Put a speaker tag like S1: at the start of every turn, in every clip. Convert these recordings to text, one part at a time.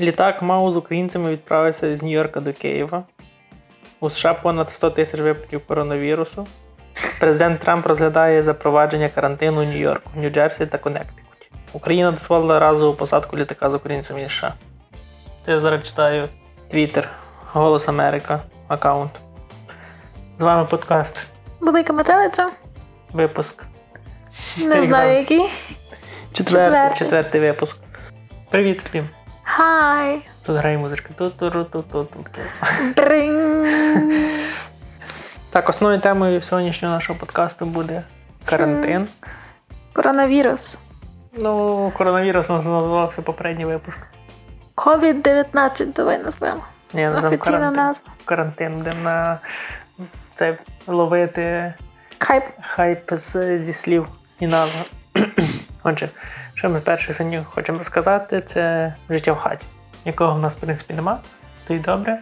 S1: Літак МАУ з українцями відправився з Нью-Йорка до Києва. У США понад 100 тисяч випадків коронавірусу. Президент Трамп розглядає запровадження карантину у Нью-Йорку, Нью-Джерсі та Коннектикуті. Україна дозволила разову посадку літака з українцями США. Я зараз читаю Твіттер, Голос Америка, аккаунт. З вами подкаст.
S2: Велика метелиця?
S1: Випуск.
S2: Не
S1: Як
S2: знаю який.
S1: Четвертий,
S2: Четвертий.
S1: четвертий випуск. Привіт всім.
S2: Хай.
S1: Тут грає музичка. Так, основною темою сьогоднішнього нашого подкасту буде карантин.
S2: Коронавірус.
S1: Ну, коронавірус у нас називався попередній випуск.
S2: COVID-19 давай назвемо.
S1: Ні, називаємо
S2: Офіційна
S1: карантин.
S2: назва.
S1: Карантин, де на це ловити
S2: Хайп.
S1: хайп з, зі слів і назв. Отже, що ми перше сьогодні хочемо розказати, це життя в хаті, якого в нас, в принципі, нема. То й добре.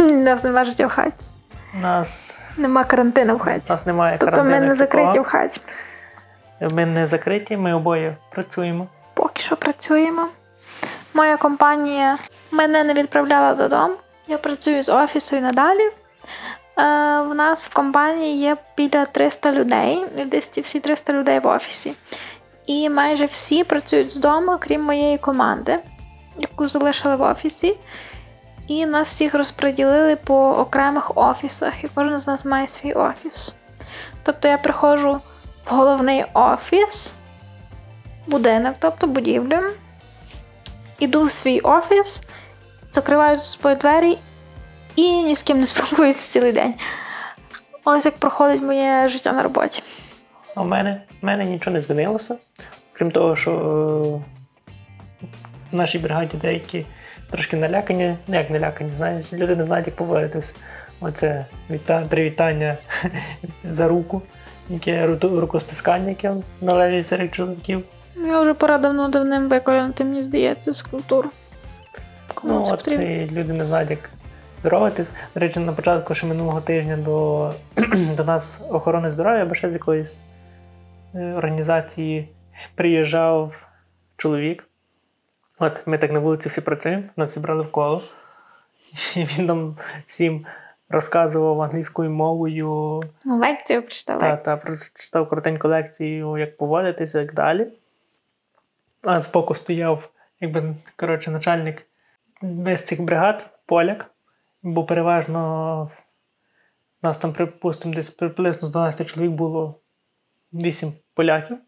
S2: У нас нема життя в хаті.
S1: У нас,
S2: Нема карантину в хаті.
S1: у нас немає
S2: Тобто
S1: карантину.
S2: ми не закриті
S1: такого.
S2: в хаті.
S1: Ми не закриті, ми обоє працюємо.
S2: Поки що працюємо. Моя компанія мене не відправляла додому. Я працюю з офісу і надалі. Е, в нас в компанії є біля 300 людей, десь ці всі 300 людей в офісі. І майже всі працюють з дому, крім моєї команди, яку залишили в офісі. І нас всіх розподілили по окремих офісах, і кожен з нас має свій офіс. Тобто я приходжу в головний офіс, будинок, тобто будівлю. Іду в свій офіс, закриваю за собою двері і ні з ким не спілкуюся цілий день. Ось як проходить моє життя на роботі.
S1: А в мене, в мене нічого не змінилося. Крім того, що е, в нашій бригаді деякі трошки налякані, ну як налякані, знаєш, люди не знають, як поводитись. Оце віта, привітання за руку, яке рукостискання, яке належить серед чоловіків.
S2: Я вже пора давно давним викорінити, мені здається, з культури. Кому
S1: Ну,
S2: це
S1: от і люди не знають, як здороватись. До речі, на початку ще минулого тижня до, до нас охорони здоров'я або ще з якоїсь організації приїжджав чоловік. От ми так на вулиці всі працюємо, нас зібрали в коло. І він нам всім розказував англійською мовою
S2: Ну, Лекцію прочитав.
S1: та,
S2: лекцію.
S1: та прочитав коротеньку лекцію, як поводитися і так далі. А збоку стояв, якби, коротше, начальник весь цих бригад, поляк, бо переважно нас там, припустимо, десь приблизно з 12 чоловік було 8 поляків.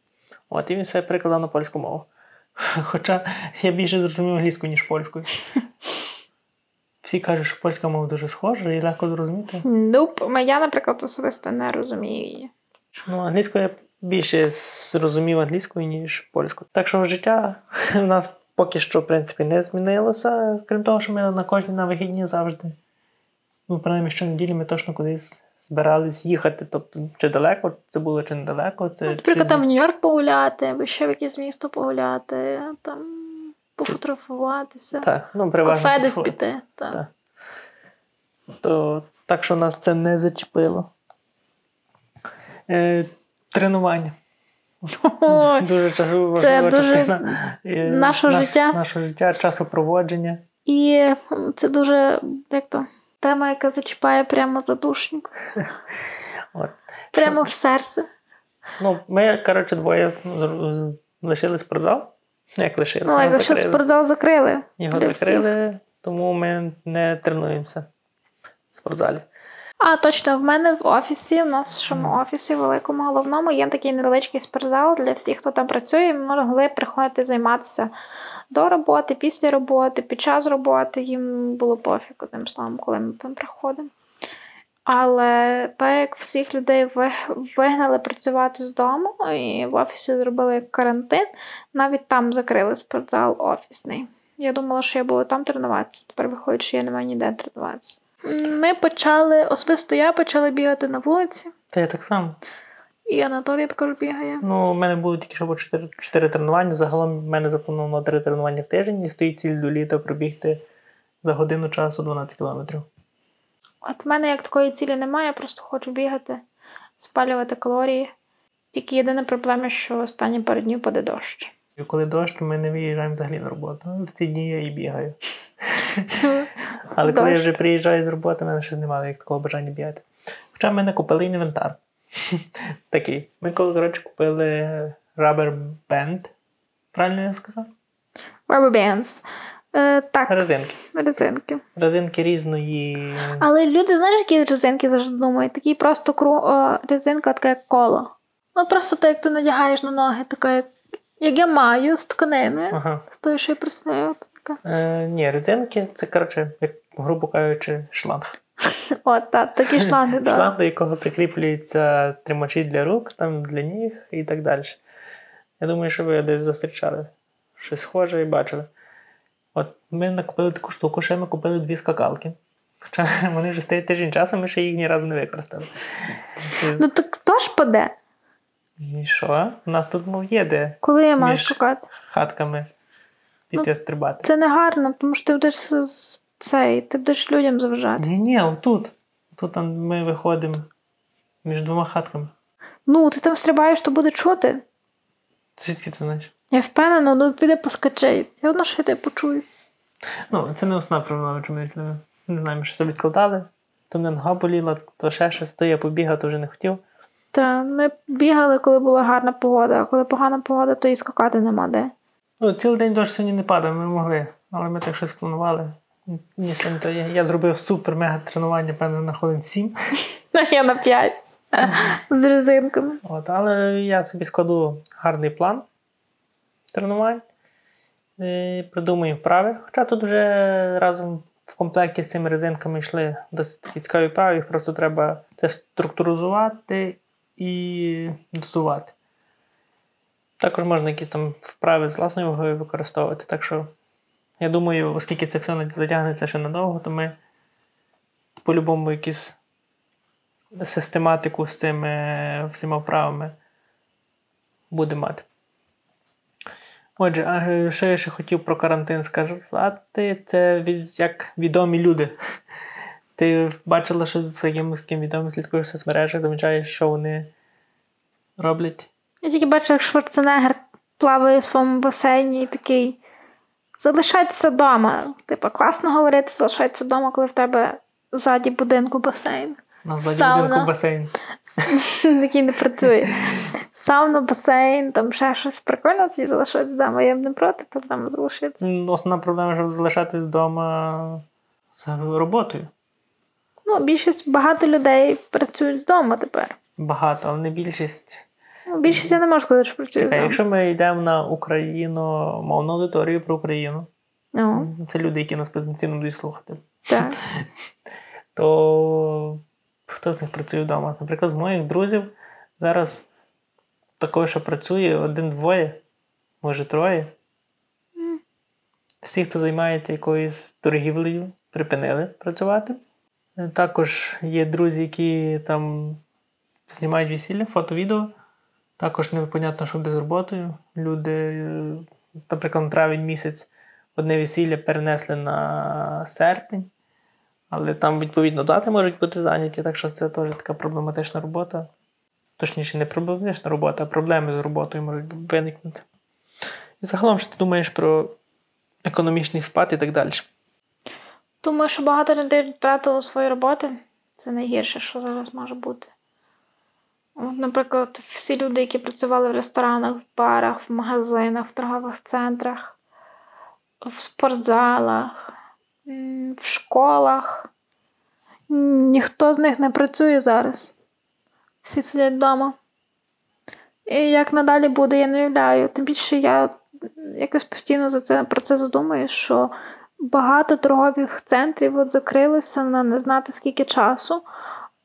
S1: От, і він все перекладав на польську мову. Хоча я більше зрозумів англійську, ніж польською. Всі кажуть, що польська мова дуже схожа і легко зрозуміти.
S2: Нуп, я, наприклад, особисто не розумію її.
S1: Ну, англійською я більше зрозумів англійською, ніж польською. Так що життя в нас поки що, в принципі, не змінилося. Крім того, що ми на кожні на вихідні завжди. Ну, принаймні, щонеділі ми точно кудись збирались їхати. Тобто, чи далеко це було, чи недалеко. Це,
S2: Ну, Наприклад,
S1: чи...
S2: там в Нью-Йорк погуляти, або ще в якесь місто погуляти, там пофотографуватися,
S1: Так, ну, переважно.
S2: кафе десь піти. Так.
S1: Так. То, так що нас це не зачепило. Е, тренування.
S2: Ой,
S1: Дуже часова
S2: це
S1: важлива
S2: дуже
S1: частина е,
S2: нашого
S1: наш-
S2: життя.
S1: Нашого життя, часопроводження.
S2: І це дуже як то, тема, яка зачіпає прямо задушник,
S1: От.
S2: прямо в серце.
S1: Ну, ми, коротше, двоє лишили спортзал. Як лишили?
S2: Ну, якщо
S1: закрили.
S2: спортзал закрили.
S1: Його закрили, тому ми не тренуємося в спортзалі.
S2: А точно, в мене в офісі, в нашому офісі великому головному є такий невеличкий спортзал для всіх, хто там працює. і Могли приходити займатися до роботи, після роботи, під час роботи. Їм було пофіг, одним словом, коли ми там приходимо. Але так як всіх людей вигнали працювати з дому, і в офісі зробили карантин, навіть там закрили спортзал офісний. Я думала, що я буду там тренуватися. Тепер виходить, що я не маю ніде тренуватися. Ми почали, особисто я почала бігати на вулиці,
S1: Та я так само.
S2: І Анатолій також бігає.
S1: Ну, у мене було тільки що 4, 4 тренування. Загалом в мене заплановано 3 тренування в тиждень і стоїть ціль до літа пробігти за годину часу 12 кілометрів.
S2: От в мене як такої цілі немає, я просто хочу бігати, спалювати калорії. Тільки єдина проблема, що останні пару днів паде дощ.
S1: І Коли дощ, ми не виїжджаємо взагалі на роботу. Ну, В ці дні я і бігаю. Але коли я вже приїжджаю з роботи, в мене щось немає як такого бажання бігати. Хоча в мене купили інвентар. Такий. Ми коли, коротше, купили Rubber Band. Правильно я сказав?
S2: Rubber bands. Е, так,
S1: Резинки.
S2: резинки.
S1: Резинки різної.
S2: Але люди, знаєш, які резинки завжди думають? Такі просто кру... о, резинка, така як коло. Ну просто так, як ти надягаєш на ноги, така як, як я маю з тканини.
S1: Ага.
S2: З тою, що я Така.
S1: Е, ні, резинки це, коротше, як, грубо кажучи, шланг.
S2: От, так, такі шланги, да.
S1: Шланг, до якого прикріплюються тримачі для рук, там для ніг і так далі. Я думаю, що ви десь зустрічали щось схоже і бачили. От ми накупили таку штуку, ще ми купили дві скакалки. Хоча вони вже стоять тиждень часу, ми ще їх ні разу не використали.
S2: Ну так хто ж паде,
S1: і що? У нас тут мов є де
S2: коли я маю шукати?
S1: хатками піти
S2: Ну,
S1: стрибати.
S2: Це не гарно, тому що ти будеш з- цей, ти будеш людям заважати.
S1: Ні, ні, отут. Тут ми виходимо між двома хатками.
S2: Ну, ти там стрибаєш, то буде чути.
S1: Звідки це знаєш?
S2: Я впевнена, ну піде поскачей. Я одно, що я тебе почую.
S1: Ну, це не основна проблема, чому ми не знаємо, що це відкладали. То мене нога боліла, то ще щось, то я побігав, то вже не хотів.
S2: Та ми бігали, коли була гарна погода, а коли погана погода, то і скакати нема де.
S1: Ну, цілий день дощ сьогодні не падав, ми могли, але ми так щось планували. Ні, то я, я зробив супер-мега тренування, певно, на хвилин 7.
S2: Я на п'ять. З резинками.
S1: От, але я собі складу гарний план тренувань, придумаю вправи. Хоча тут вже разом в комплекті з цими резинками йшли досить такі цікаві вправи, їх просто треба це структуризувати і дозувати. Також можна якісь там вправи з власною вагою використовувати. Так що, я думаю, оскільки це все затягнеться ще надовго, то ми по-любому якісь систематику з цими всіма вправами буде мати. Отже, а е, що я ще хотів про карантин сказати, це від, як відомі люди. Ти бачила, що з якимось з ким відомим слідкуєш в соцмережах, замічаєш, що вони роблять.
S2: Я тільки бачу, як Шварценеггер плаває в своєму басейні і такий. Залишайтеся вдома. Типа, класно говорити, залишайтеся вдома, коли в тебе ззаді будинку басейн.
S1: На ззаді
S2: Сауна.
S1: будинку басейн.
S2: Такий не працює. Сауна, басейн, там ще щось прикольно, ці залишатися вдома. Я б не проти, то вдома залишитися.
S1: Основна проблема, щоб залишатись вдома за роботою.
S2: Ну, більшість багато людей працюють вдома тепер.
S1: Багато, але не більшість.
S2: Ну, більшість я не можу сказати, що працює
S1: Чекай, якщо ми йдемо на Україну, мовну аудиторію про Україну,
S2: Ну,
S1: це люди, які нас потенційно будуть слухати,
S2: так.
S1: то хто з них працює вдома? Наприклад, з моїх друзів зараз такого, що працює один-двоє, може троє. Всі, хто займається якоюсь торгівлею, припинили працювати. Також є друзі, які там знімають весілля, фото-відео. Також непонятно, що буде з роботою. Люди, е, наприклад, на травень місяць одне весілля перенесли на серпень, але там, відповідно, дати можуть бути зайняті, так що це теж така проблематична робота. Точніше, не проблематична робота, а проблеми з роботою можуть виникнути. І загалом, що ти думаєш про економічний спад і так далі?
S2: Думаю, що багато людей втратило свої роботи. Це найгірше, що зараз може бути. Наприклад, всі люди, які працювали в ресторанах, в барах, в магазинах, в торгових центрах, в спортзалах, в школах. Ніхто з них не працює зараз. Всі сидять вдома. І як надалі буде, я не уявляю. Тим більше я якось постійно за це, про це задумуюсь, що багато торгових центрів от закрилися на не знати скільки часу,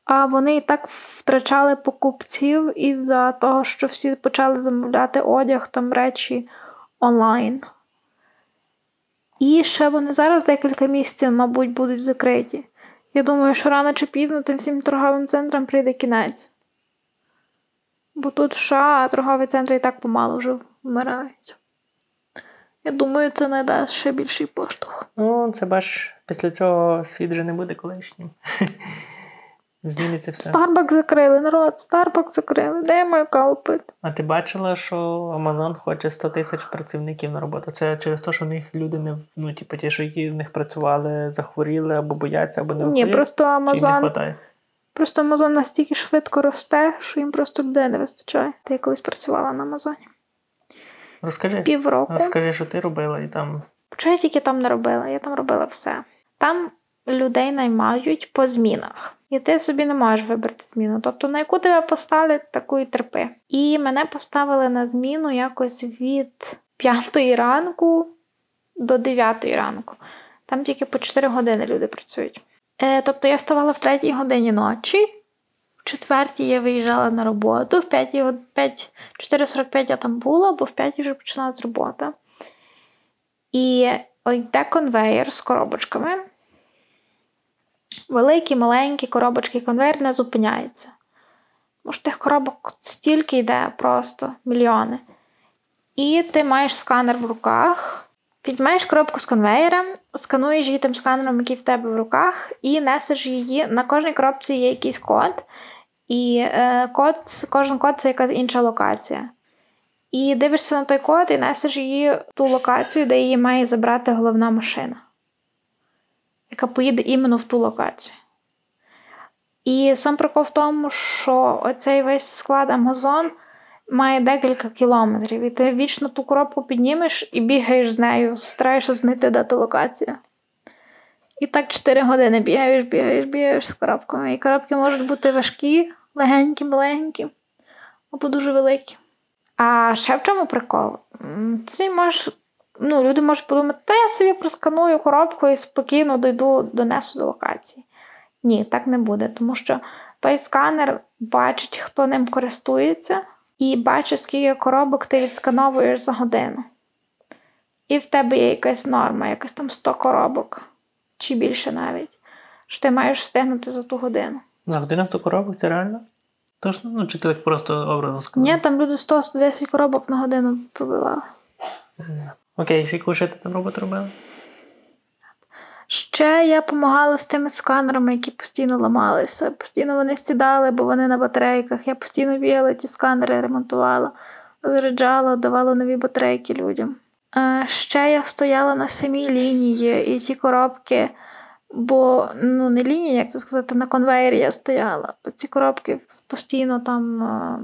S2: а вони і так втрачали покупців із-за того, що всі почали замовляти одяг, там речі онлайн. І ще вони зараз декілька місяців, мабуть, будуть закриті. Я думаю, що рано чи пізно тим всім торговим центрам прийде кінець. Бо тут США торгові центри і так помалу вже вмирають. Я думаю, це не дасть ще більший поштовх.
S1: Ну, це бач, після цього світ вже не буде колишнім. Зміниться все.
S2: Старбак закрили, народ, Старбак закрили. Де я маю?
S1: А ти бачила, що Amazon хоче 100 тисяч працівників на роботу? Це через те, що в них люди не ну, типу, ті, що які в них працювали, захворіли або бояться, або не
S2: Ні, просто Амазон. Просто Амазон настільки швидко росте, що їм просто людей не вистачає. Та я колись працювала на Амазоні.
S1: Розкажи.
S2: Півроку.
S1: Розкажи, що ти робила, і там
S2: Що я тільки там не робила? Я там робила все. Там людей наймають по змінах. І ти собі не можеш вибрати зміну. Тобто, на яку тебе поставлять, таку і терпи. І мене поставили на зміну якось від 5 ранку до 9 ранку. Там тільки по 4 години люди працюють. Е, тобто я вставала в 3 годині ночі, в 4 я виїжджала на роботу, в 5, год- 5 4.45 я там була, бо в 5 вже починалась робота. І йде конвейер з коробочками. Великі, маленькі коробочки, конвейер не зупиняється. Що тих коробок стільки йде просто мільйони. І ти маєш сканер в руках, піднімаєш коробку з конвейера, скануєш її тим сканером, який в тебе в руках, і несеш її. На кожній коробці є якийсь код, і е, код, кожен код це якась інша локація. І дивишся на той код і несеш її в ту локацію, де її має забрати головна машина, яка поїде іменно в ту локацію. І сам прикол в тому, що оцей весь склад Amazon має декілька кілометрів, і ти вічно ту коробку піднімеш і бігаєш з нею, стараєшся знайти де та локація. І так 4 години бігаєш, бігаєш, бігаєш з коробками. І коробки можуть бути важкі, легенькі, маленькі, або дуже великі. А ще в чому прикол? М, Це може, ну, люди можуть подумати, та я собі просканую коробку і спокійно дойду, донесу до локації. Ні, так не буде, тому що той сканер бачить, хто ним користується, і бачить, скільки коробок ти відскановуєш за годину. І в тебе є якась норма, якась там 100 коробок, чи більше навіть, що ти маєш встигнути за ту годину.
S1: за годину 100 коробок, це реально? Точно? Ну, чи ти так просто образно сказав?
S2: Ні, там люди 100-110 коробок на годину пробивали.
S1: Окей, яку ще ти там роботу робила?
S2: Ще я допомагала з тими сканерами, які постійно ламалися. Постійно вони сідали, бо вони на батарейках. Я постійно бігала ті сканери, ремонтувала, заряджала, давала нові батарейки людям. Е, Ще я стояла на самій лінії, і ті коробки, бо ну не лінії, як це сказати, на конвейері я стояла. Бо ці коробки постійно там. е,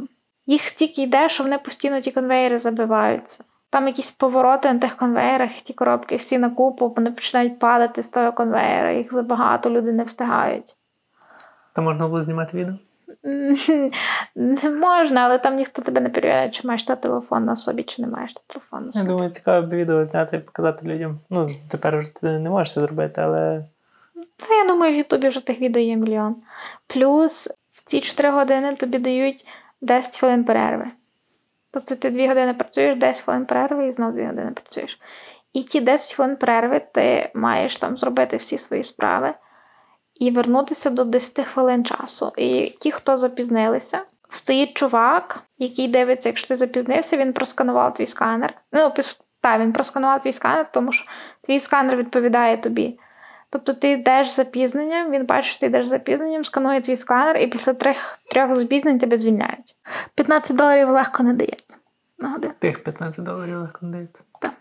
S2: Їх стільки йде, що вони постійно ті конвейери забиваються. Там якісь повороти на тих конвейерах, ті коробки всі на купу, вони починають падати з того конвейера, їх забагато, люди не встигають.
S1: Там можна було знімати відео?
S2: Не можна, але там ніхто тебе не перевіряє, чи маєш ти телефон на собі, чи не маєш ти телефон на собі.
S1: Я думаю, цікаво б відео зняти і показати людям. Ну, тепер вже ти не можеш це зробити, але
S2: Ну, я думаю, в Ютубі вже тих відео є мільйон. Плюс в ці 4 години тобі дають 10 хвилин перерви. Тобто ти 2 години працюєш, 10 хвилин перерви і знову 2 години працюєш. І ті 10 хвилин перерви ти маєш там зробити всі свої справи і вернутися до 10 хвилин часу. І ті, хто запізнилися, стоїть чувак, який дивиться, якщо ти запізнився, він просканував твій сканер. Ну, так, він просканував твій сканер, тому що твій сканер відповідає тобі. Тобто ти йдеш з запізненням, він бачить, що ти йдеш з запізненням, сканує твій сканер, і після трьох, трьох запізнень тебе звільняють. 15 доларів легко не дається на годину.
S1: тих 15 доларів легко не дається.
S2: Так.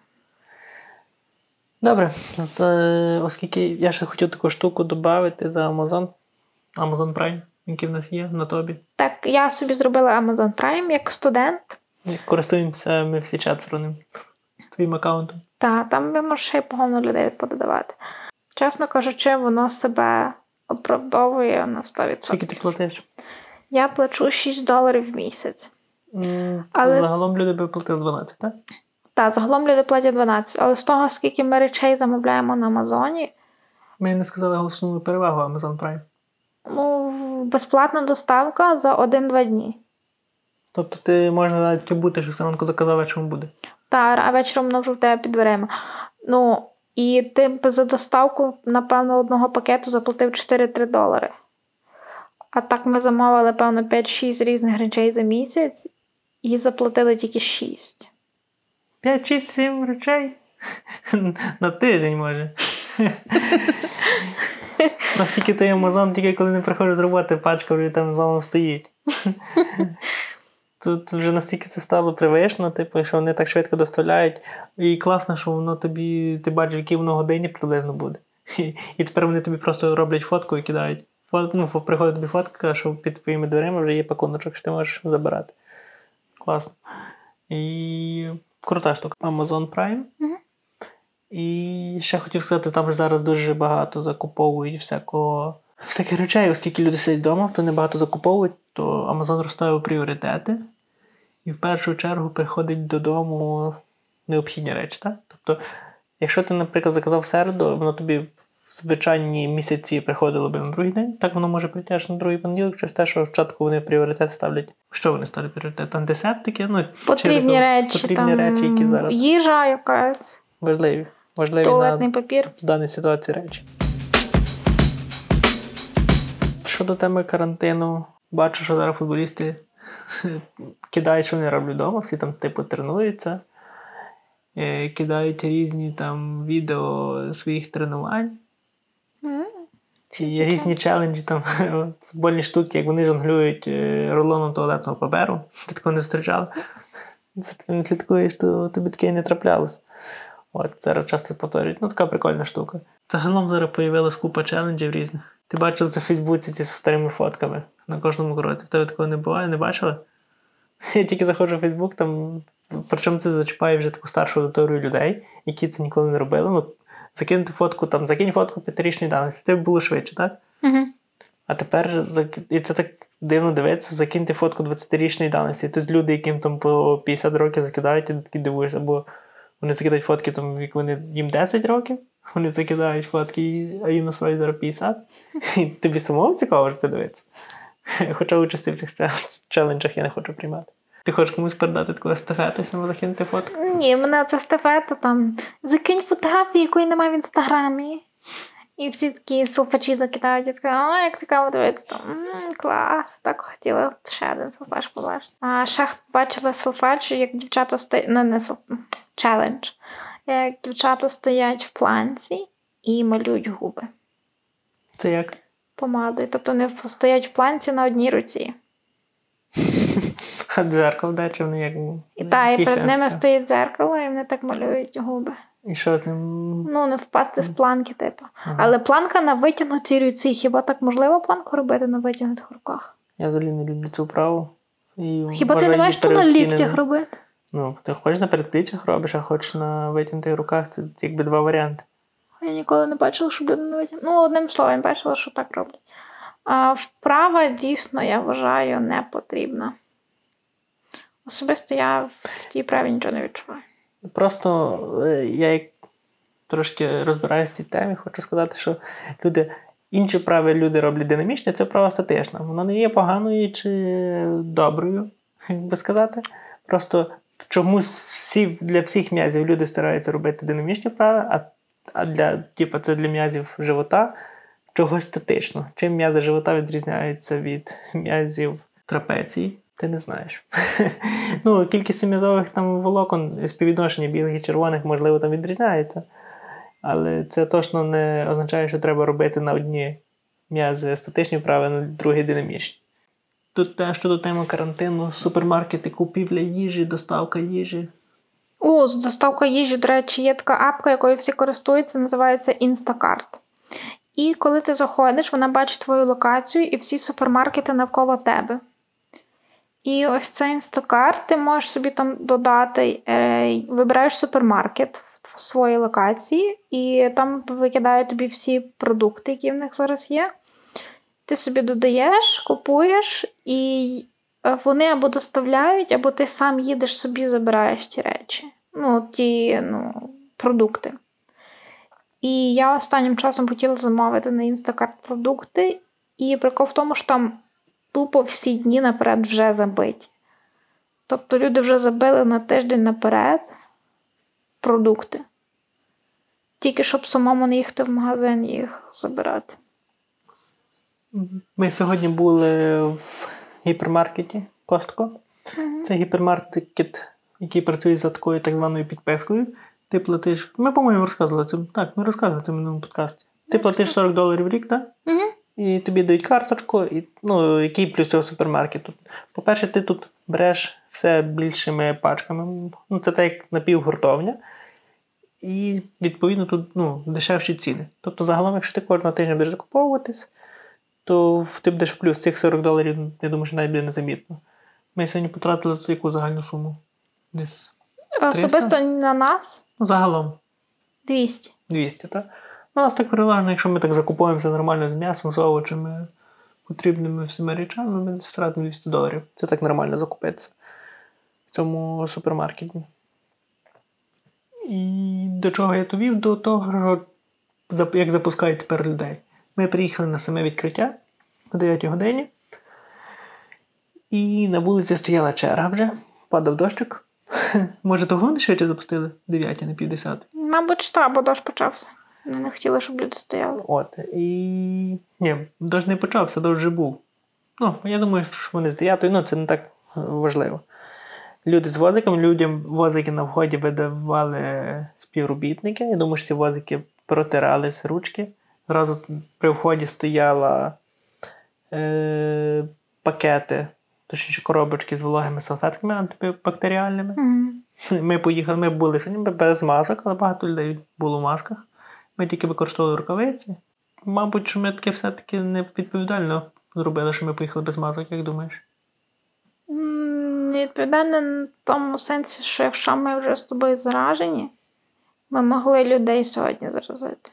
S1: Добре, з, оскільки я ще хотів таку штуку додати за Amazon, Amazon Prime, який в нас є на тобі.
S2: Так, я собі зробила Amazon Prime як студент.
S1: Користуємося ми всі четверо ним. Твоїм аккаунтом.
S2: Та там ви можете ще й погано людей пододавати. Чесно кажучи, воно себе оправдовує на 100%.
S1: Скільки ти платиш?
S2: Я плачу 6 доларів в місяць.
S1: М,
S2: Але
S1: Загалом люди би платили 12, так?
S2: Та, загалом люди платять 12, але з того, скільки ми речей замовляємо на Амазоні,
S1: Ми не сказали голосну перевагу Amazon Prime.
S2: ну, безплатна доставка за 1-2 дні.
S1: Тобто ти можна навіть бути, що зранку заказав, вечором буде.
S2: Та, а вечором воно вже в тебе під дверима. Ну, і ти б за доставку, напевно, одного пакету заплатив 4-3 долари. А так ми замовили, певно, 5-6 різних речей за місяць і заплатили тільки 6.
S1: 5, 6, 7 речей. На тиждень може. Настільки той Амазон, тільки коли не приходжу з роботи, пачка вже там знову стоїть. Тут вже настільки це стало привично, типу, що вони так швидко доставляють. І класно, що воно тобі, ти бачиш, в якій воно годині приблизно буде. І тепер вони тобі просто роблять фотку і кидають. Фот, ну, приходить тобі фотка, що під твоїми дверима вже є пакуночок, що ти можеш забирати. Класно. І крута штука. Amazon Prime. І ще хотів сказати, там ж зараз дуже багато закуповують всякого, всяких речей, оскільки люди сидять вдома, то небагато закуповують, то Amazon розставив пріоритети. І в першу чергу приходить додому необхідні речі. Так? Тобто, якщо ти, наприклад, заказав середу, воно тобі в звичайні місяці приходило би на другий день, так воно може прийти аж на другий понеділок, через те, що спочатку вони пріоритет ставлять. Що вони ставлять пріоритет? Антисептики? Ну,
S2: Потрібні речі,
S1: потрібні
S2: там,
S1: речі, які зараз
S2: їжа якась,
S1: важливі. Важливі
S2: туалетний
S1: на,
S2: папір.
S1: в даній ситуації речі. Щодо теми карантину, бачу, що зараз футболісти кидають, що вони роблять вдома, всі там типу тренуються, е, кидають різні там відео своїх тренувань. Є різні челенджі, там футбольні штуки, як вони жонглюють е, рулоном туалетного паперу. Ти такого не зустрічав. Це ти не слідкуєш, то тобі таке і не траплялось. От, зараз часто повторюють. Ну, така прикольна штука. Загалом зараз появилась купа челенджів різних. Ти бачив це в Фейсбуці ці з старими фотками на кожному кроці. В тебе такого не буває, не бачила? Я тільки заходжу в Фейсбук, там, причому ти зачіпаєш вже таку старшу аудиторію людей, які це ніколи не робили. Ну, закинути фотку, там, закинь фотку п'ятирічної давності, це було швидше, так?
S2: Мгм.
S1: А тепер і це так дивно дивитися, закиньте фотку 20-річної давності. Тут люди, яким там по 50 років закидають, і такі дивуєшся, бо вони закидають фотки, там, як вони їм 10 років, вони закидають фотки, а їм насправді зараз 50. І тобі самому цікаво ж це дивитися. Хоча участі в цих челенджах я не хочу приймати. Ти хочеш комусь передати таку естафету, самому закинути фотку?
S2: Ні, мене це стафета там. Закинь фотографію, якої немає в інстаграмі. І всі такі селфачі закидають, і така, о, як цікаво дивитися. Там, клас, так хотіла ще один селфач побачити. А ще бачила селфач, як дівчата стоять, ну не селф, челендж. Як дівчата стоять в планці і малюють губи
S1: Це як?
S2: помадою. Тобто вони стоять в планці на одній руці.
S1: А дзеркало, де чи вони як.
S2: І та, і перед ними стоїть дзеркало, і вони так малюють губи.
S1: І що це?
S2: Ну, не впасти з планки, типу.
S1: Ага.
S2: Але планка на витягнутій руці. Хіба так можливо планку робити на витягнутих руках?
S1: Я взагалі не люблю цю вправу. І
S2: Хіба ти не маєш то на ліктях робити?
S1: Ну, ти хочеш на передпліччях робиш, а хочеш на витягнутих руках, це якби два варіанти.
S2: Я ніколи не бачила, щоб люди не витягнули. Ну, одним словом, бачила, що так роблять. А вправа дійсно, я вважаю, не потрібна. Особисто я в тій праві нічого не відчуваю.
S1: Просто е, я як трошки розбираюся в цій темі, хочу сказати, що люди, інші вправи люди роблять динамічні, це вправа статична. Вона не є поганою чи доброю, як би сказати. Просто чомусь всі, для всіх м'язів люди стараються робити динамічні вправи, а, а для, типу, це для м'язів живота чогось статично. Чим м'язи живота відрізняються від м'язів трапеції? Ти не знаєш. ну, кількість м'язових там волокон, співвідношення білих і червоних, можливо, там відрізняється. Але це точно не означає, що треба робити на одні м'язи статичні вправи, на другі динамічні. Тут те, щодо теми карантину, супермаркети, купівля їжі, доставка їжі.
S2: О, з доставка їжі, до речі, є така апка, якою всі користуються, називається Instacart. І коли ти заходиш, вона бачить твою локацію і всі супермаркети навколо тебе. І ось цей Instacart ти можеш собі там додати, е, вибираєш супермаркет в своїй локації, і там викидає тобі всі продукти, які в них зараз є. Ти собі додаєш, купуєш, і е, вони або доставляють, або ти сам їдеш собі забираєш ті речі. Ну, ті ну, продукти. І я останнім часом хотіла замовити на Instacart продукти, і прикол в тому, що там тупо всі дні наперед вже забиті. Тобто люди вже забили на тиждень наперед продукти. Тільки щоб самому не їхати в магазин і їх забирати.
S1: Ми сьогодні були в гіпермаркеті Костко. Це гіпермаркет, який працює за такою так званою підпискою. Ти платиш. Ми, по-моєму, розказували це. Так, ми розказували це в минулому подкасті. Ти платиш 40 доларів в рік, так?
S2: Угу.
S1: І тобі дають карточку, і, ну, який плюс цього супермаркету. По-перше, ти тут береш все більшими пачками. Ну, це так як напівгуртовня. І відповідно тут ну, дешевші ціни. Тобто, загалом, якщо ти кожного тижня будеш закуповуватись, то ти будеш в плюс цих 40 доларів, я думаю, що навіть буде незамітно. Ми сьогодні потратили за яку загальну суму? Десь.
S2: Особисто на нас
S1: Ну, загалом
S2: 200.
S1: 200, так? У нас так переважно, якщо ми так закуповуємося нормально з м'ясом, з овочами, потрібними всіма речами, ми десь тратимо 200 доларів. Це так нормально закупитися в цьому супермаркеті. І до чого я довів? До того, що як запускають тепер людей. Ми приїхали на саме відкриття о 9 годині. І на вулиці стояла черга вже, падав дощик. Може, того вони швидше запустили? 9, не 50.
S2: Мабуть, що, бо дощ почався. Вони не хотіли, щоб люди стояли.
S1: От. І. Ні, дощ не почався, дощ вже був. Ну, я думаю, що вони з 9, ну це не так важливо. Люди з возиком, людям возики на вході видавали співробітники. Я думаю, що ці возики протирались ручки. Зразу при вході стояла е, пакети, точніше коробочки з вологими салфетками антибактеріальними.
S2: Угу.
S1: Ми поїхали, ми були сьогодні без масок, але багато людей було в масках. Ми тільки використовували рукавиці. Мабуть, що ми таке все-таки не відповідально зробили, що ми поїхали без масок, як думаєш?
S2: Відповідально в тому сенсі, що якщо ми вже з тобою заражені, ми могли людей сьогодні заразити.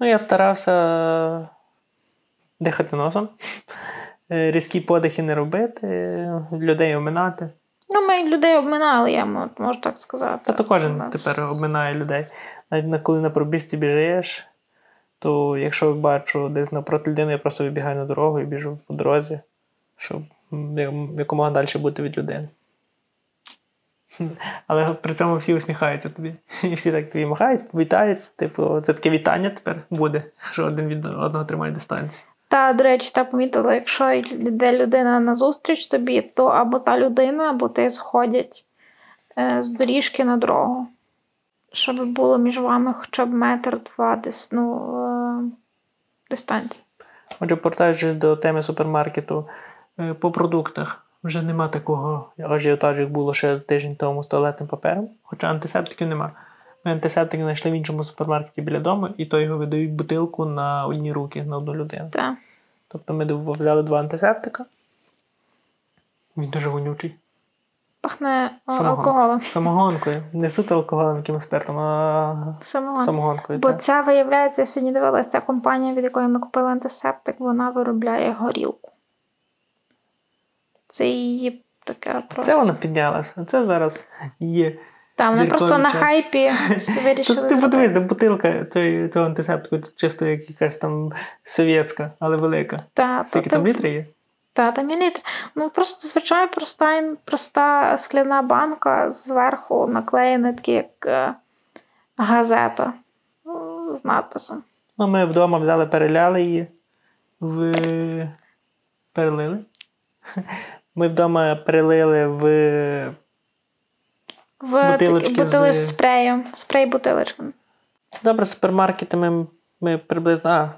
S1: Ну, я старався дихати носом, е, різкі подихи не робити, е, людей оминати.
S2: Ну, ми людей обминали, я можу так сказати.
S1: Та то кожен
S2: Нас-
S1: тепер обминає людей. Навіть коли на пробіжці біжиш, то якщо бачу десь напроти людини, я просто вибігаю на дорогу і біжу по дорозі, щоб якомога далі бути від людини. Але при цьому всі усміхаються тобі. І всі так тобі махають, вітаються. Типу, це таке вітання тепер буде, що один від одного тримає дистанцію.
S2: Та, до речі, та помітила, якщо йде людина на зустріч тобі, то або та людина, або ти сходять е, з доріжки на дорогу. Щоб було між вами хоча б метр-два дис, ну, е, дистанції.
S1: Отже, повертаючись до теми супермаркету, е, по продуктах вже нема такого ажіотажу, як було ще тиждень тому з туалетним папером, хоча антисептиків нема. Антисептик знайшли в іншому супермаркеті біля дому, і то його видають бутилку на одні руки, на одну людину.
S2: Та.
S1: Тобто ми взяли два антисептика. Він дуже вонючий.
S2: Пахне
S1: Самогонка.
S2: алкоголем.
S1: Самогонкою. Не суто алкоголем, якимось спиртом, а
S2: Самогон.
S1: самогонкою.
S2: Бо
S1: так.
S2: ця, виявляється, я сьогодні дивилася, ця компанія, від якої ми купили антисептик, вона виробляє горілку. Це її таке просто.
S1: Це вона піднялася. Це зараз є.
S2: Та, вони просто на
S1: час.
S2: хайпі вирішили.
S1: Ти подивись, де бутилка цього, антисептику, чисто як якась там совєтська, але велика.
S2: Та,
S1: Скільки
S2: та,
S1: там
S2: та-
S1: літрів є?
S2: Та, там є літр. Ну просто звичайно проста, проста скляна банка зверху наклеєна такі, як е, газета ну, з надписом.
S1: Ну, ми вдома взяли, переляли її, в... перелили. Ми вдома перелили в
S2: В
S1: Бутилочки
S2: бутили
S1: з-
S2: спреєм, спрей бутилочками.
S1: Добре, супермаркети ми, ми приблизно. А,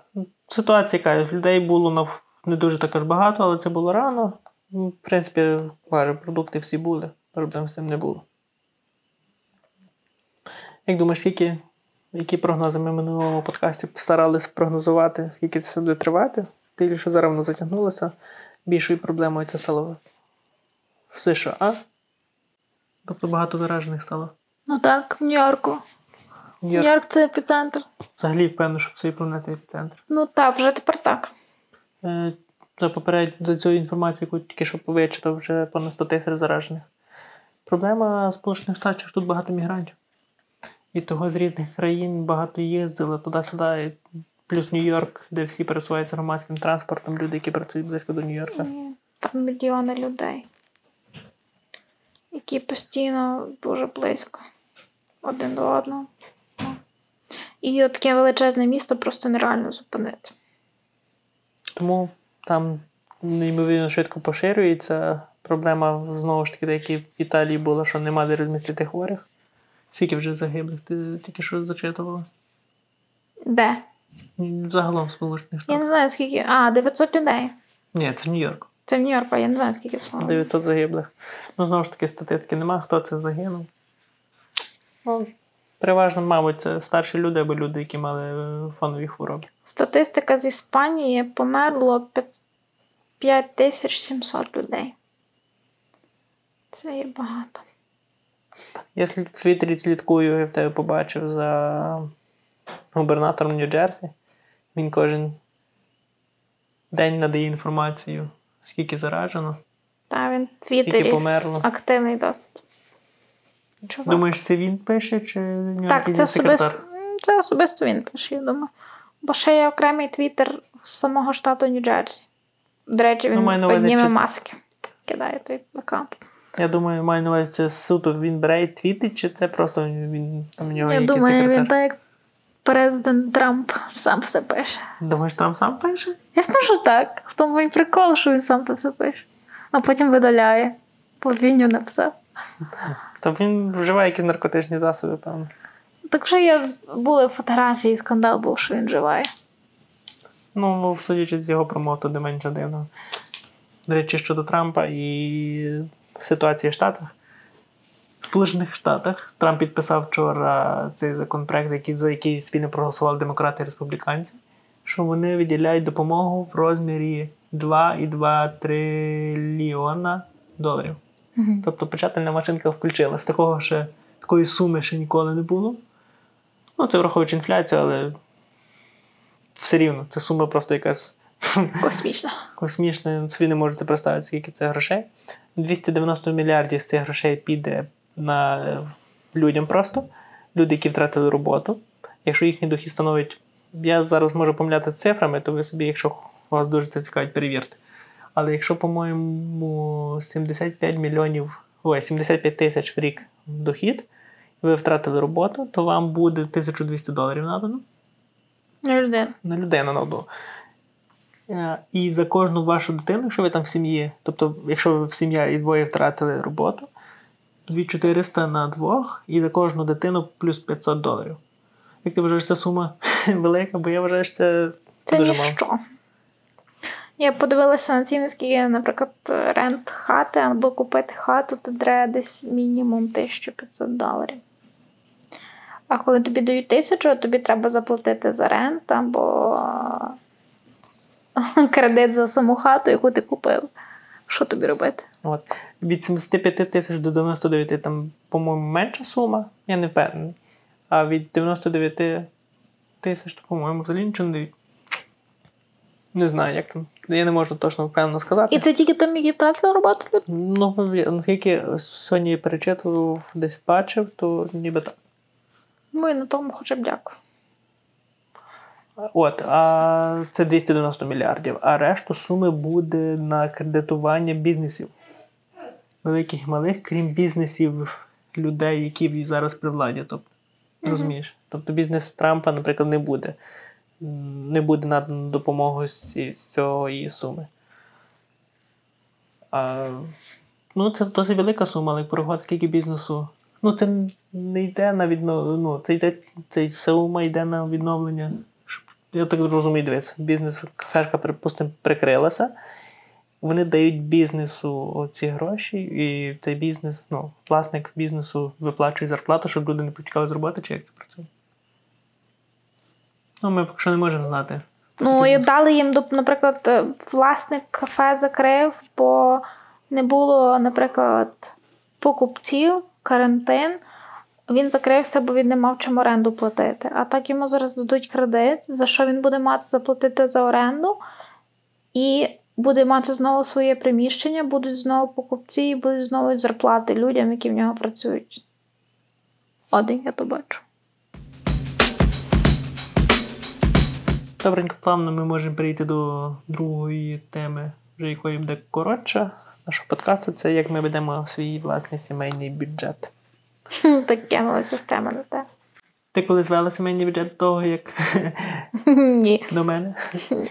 S1: ситуація яка, людей було нав- не дуже також багато, але це було рано. Ну, В принципі, кажу, продукти всі були, проблем з тим не було. Як думаєш, скільки, які прогнози ми в минулому подкасті старалися прогнозувати, скільки це буде тривати? Тільки що зараз воно затягнулося. Більшою проблемою це стало в США. Тобто багато заражених стало.
S2: Ну так, в Нью-Йорку.
S1: Нью-Йорк
S2: Нью-Йорк це епіцентр.
S1: взагалі певно, що в цій планеті епіцентр.
S2: Ну так, вже тепер так.
S1: Е, За поперед за цю інформацію, яку тільки що вичитав, вже понад 100 тисяч заражених. Проблема Сполучених Штатів, що тут багато мігрантів. І того з різних країн багато їздили туди-сюди. Плюс Нью-Йорк, де всі пересуваються громадським транспортом, люди, які працюють близько до Нью-Йорка.
S2: Там мільйони людей, які постійно дуже близько один до одного. І от таке величезне місто просто нереально зупинити.
S1: Тому там неймовірно швидко поширюється. Проблема знову ж таки, так як і в Італії була, що нема де розмістити хворих. Скільки вже загиблих, ти тільки що зачитувала?
S2: Де?
S1: Загалом в Сполучених
S2: Я не знаю, скільки. А, 900 людей.
S1: Ні, це Нью-Йорк.
S2: Це в Нью-Йорку, я не знаю, скільки в Славі.
S1: 900 загиблих. Ну, знову ж таки, статистики немає, хто це загинув. Ну, переважно, мабуть, це старші люди або люди, які мали е, фонові хвороби.
S2: Статистика з Іспанії померло 5700 людей. Це є багато.
S1: Я в Твіттері слідкую, я в тебе побачив за губернатором Нью-Джерсі. Він кожен день надає інформацію, скільки заражено,
S2: Та він в
S1: скільки померло.
S2: активний досить. Чувак.
S1: Думаєш, це він пише, чи нього
S2: так, це особисто, це особисто він пише, я думаю. Бо ще є окремий твіттер з самого штату Нью-Джерсі. До речі, він
S1: Ну, на увазі,
S2: одніми
S1: чи-
S2: маски кидає той аккаунт.
S1: Я думаю, маю на увазі, це суто він бере і твітить, чи це просто він там у нього
S2: Я думаю,
S1: секретар?
S2: він так як президент Трамп сам все пише.
S1: Думаєш, Трамп сам пише?
S2: Ясно, що так. В тому і прикол, що він сам то все пише. А потім видаляє. Бо він його написав.
S1: То він вживає якісь наркотичні засоби, певно.
S2: Так вже є були фотографії, скандал був, що він живає.
S1: Ну, судячи з його промов, то не менше дивно. До речі, щодо Трампа і ситуації в Штатах. Сполучених Штатах Трамп підписав вчора цей законопроект, за який спільно проголосували демократи і республіканці, що вони виділяють допомогу в розмірі 2,2 трильйона доларів.
S2: Угу.
S1: Тобто печатальна машинка включилась. Такого ще, такої суми ще ніколи не було. Ну, це враховуючи інфляцію, але все рівно, це сума просто якась
S2: Космічно.
S1: космічна. Собі не можете представити, скільки це грошей. 290 мільярдів з цих грошей піде на людям просто. Люди, які втратили роботу. Якщо їхній дохід становить. Я зараз можу помилятися з цифрами, то ви собі, якщо вас дуже це цікавить, перевірте. Але якщо, по-моєму, 75 мільйонів, ой, 75 тисяч в рік дохід, і ви втратили роботу, то вам буде 1200 доларів надано на людину на одну. Е, І за кожну вашу дитину, якщо ви там в сім'ї, тобто, якщо ви в сім'я і двоє втратили роботу, 2400 на двох, і за кожну дитину плюс 500 доларів. Як ти вважаєш, ця сума велика, бо я вважаю, що це,
S2: Це
S1: дуже мало.
S2: ніщо. Я подивилася на ціни, скільки, наприклад, рент хати або купити хату, то треба десь мінімум 1500 доларів. А коли тобі дають тисячу, тобі треба заплатити за рент або кредит за саму хату, яку ти купив. Що тобі робити?
S1: От. Від 75 тисяч до 99 там, по-моєму, менша сума, я не впевнений. А від 99 тисяч, то, по-моєму, взагалі нічого не дають. Не знаю, як там. Я не можу точно впевнено сказати.
S2: І це тільки там, які втратили роботу люди.
S1: Ну, наскільки сьогодні перечитував, десь бачив, то ніби так.
S2: Ну і на тому хоча б дякую.
S1: От, а це 290 мільярдів, а решту суми буде на кредитування бізнесів. Великих і малих, крім бізнесів людей, які зараз при владі. Тобто, розумієш? Тобто бізнес Трампа, наприклад, не буде. Не буде надано допомогу з, ці- з цієї суми. А, ну, це досить велика сума, але порахувати, скільки бізнесу. Ну, це не йде на відновлення. Ну, це йде, цей сума йде на відновлення. Я так розумію, дивись, бізнес кафешка, припустимо, прикрилася. Вони дають бізнесу ці гроші, і цей бізнес, ну, власник бізнесу виплачує зарплату, щоб люди не почекали з роботи, чи як це працює? Ну, ми поки що не можемо знати.
S2: Ну, і дали їм, наприклад, е, власник кафе закрив, бо не було, наприклад, покупців, карантин. Він закрився, бо він не мав чим оренду платити. А так йому зараз дадуть кредит, за що він буде мати заплатити за оренду, і буде мати знову своє приміщення, будуть знову покупці, і будуть знову зарплати людям, які в нього працюють. Один я то бачу.
S1: Добренько, плавно ми можемо перейти до другої теми, вже якої буде коротша нашого подкасту. Це як ми ведемо свій власний сімейний бюджет.
S2: Так кинула система на те.
S1: Ти коли звела сімейний бюджет до того, як
S2: Ні.
S1: до мене?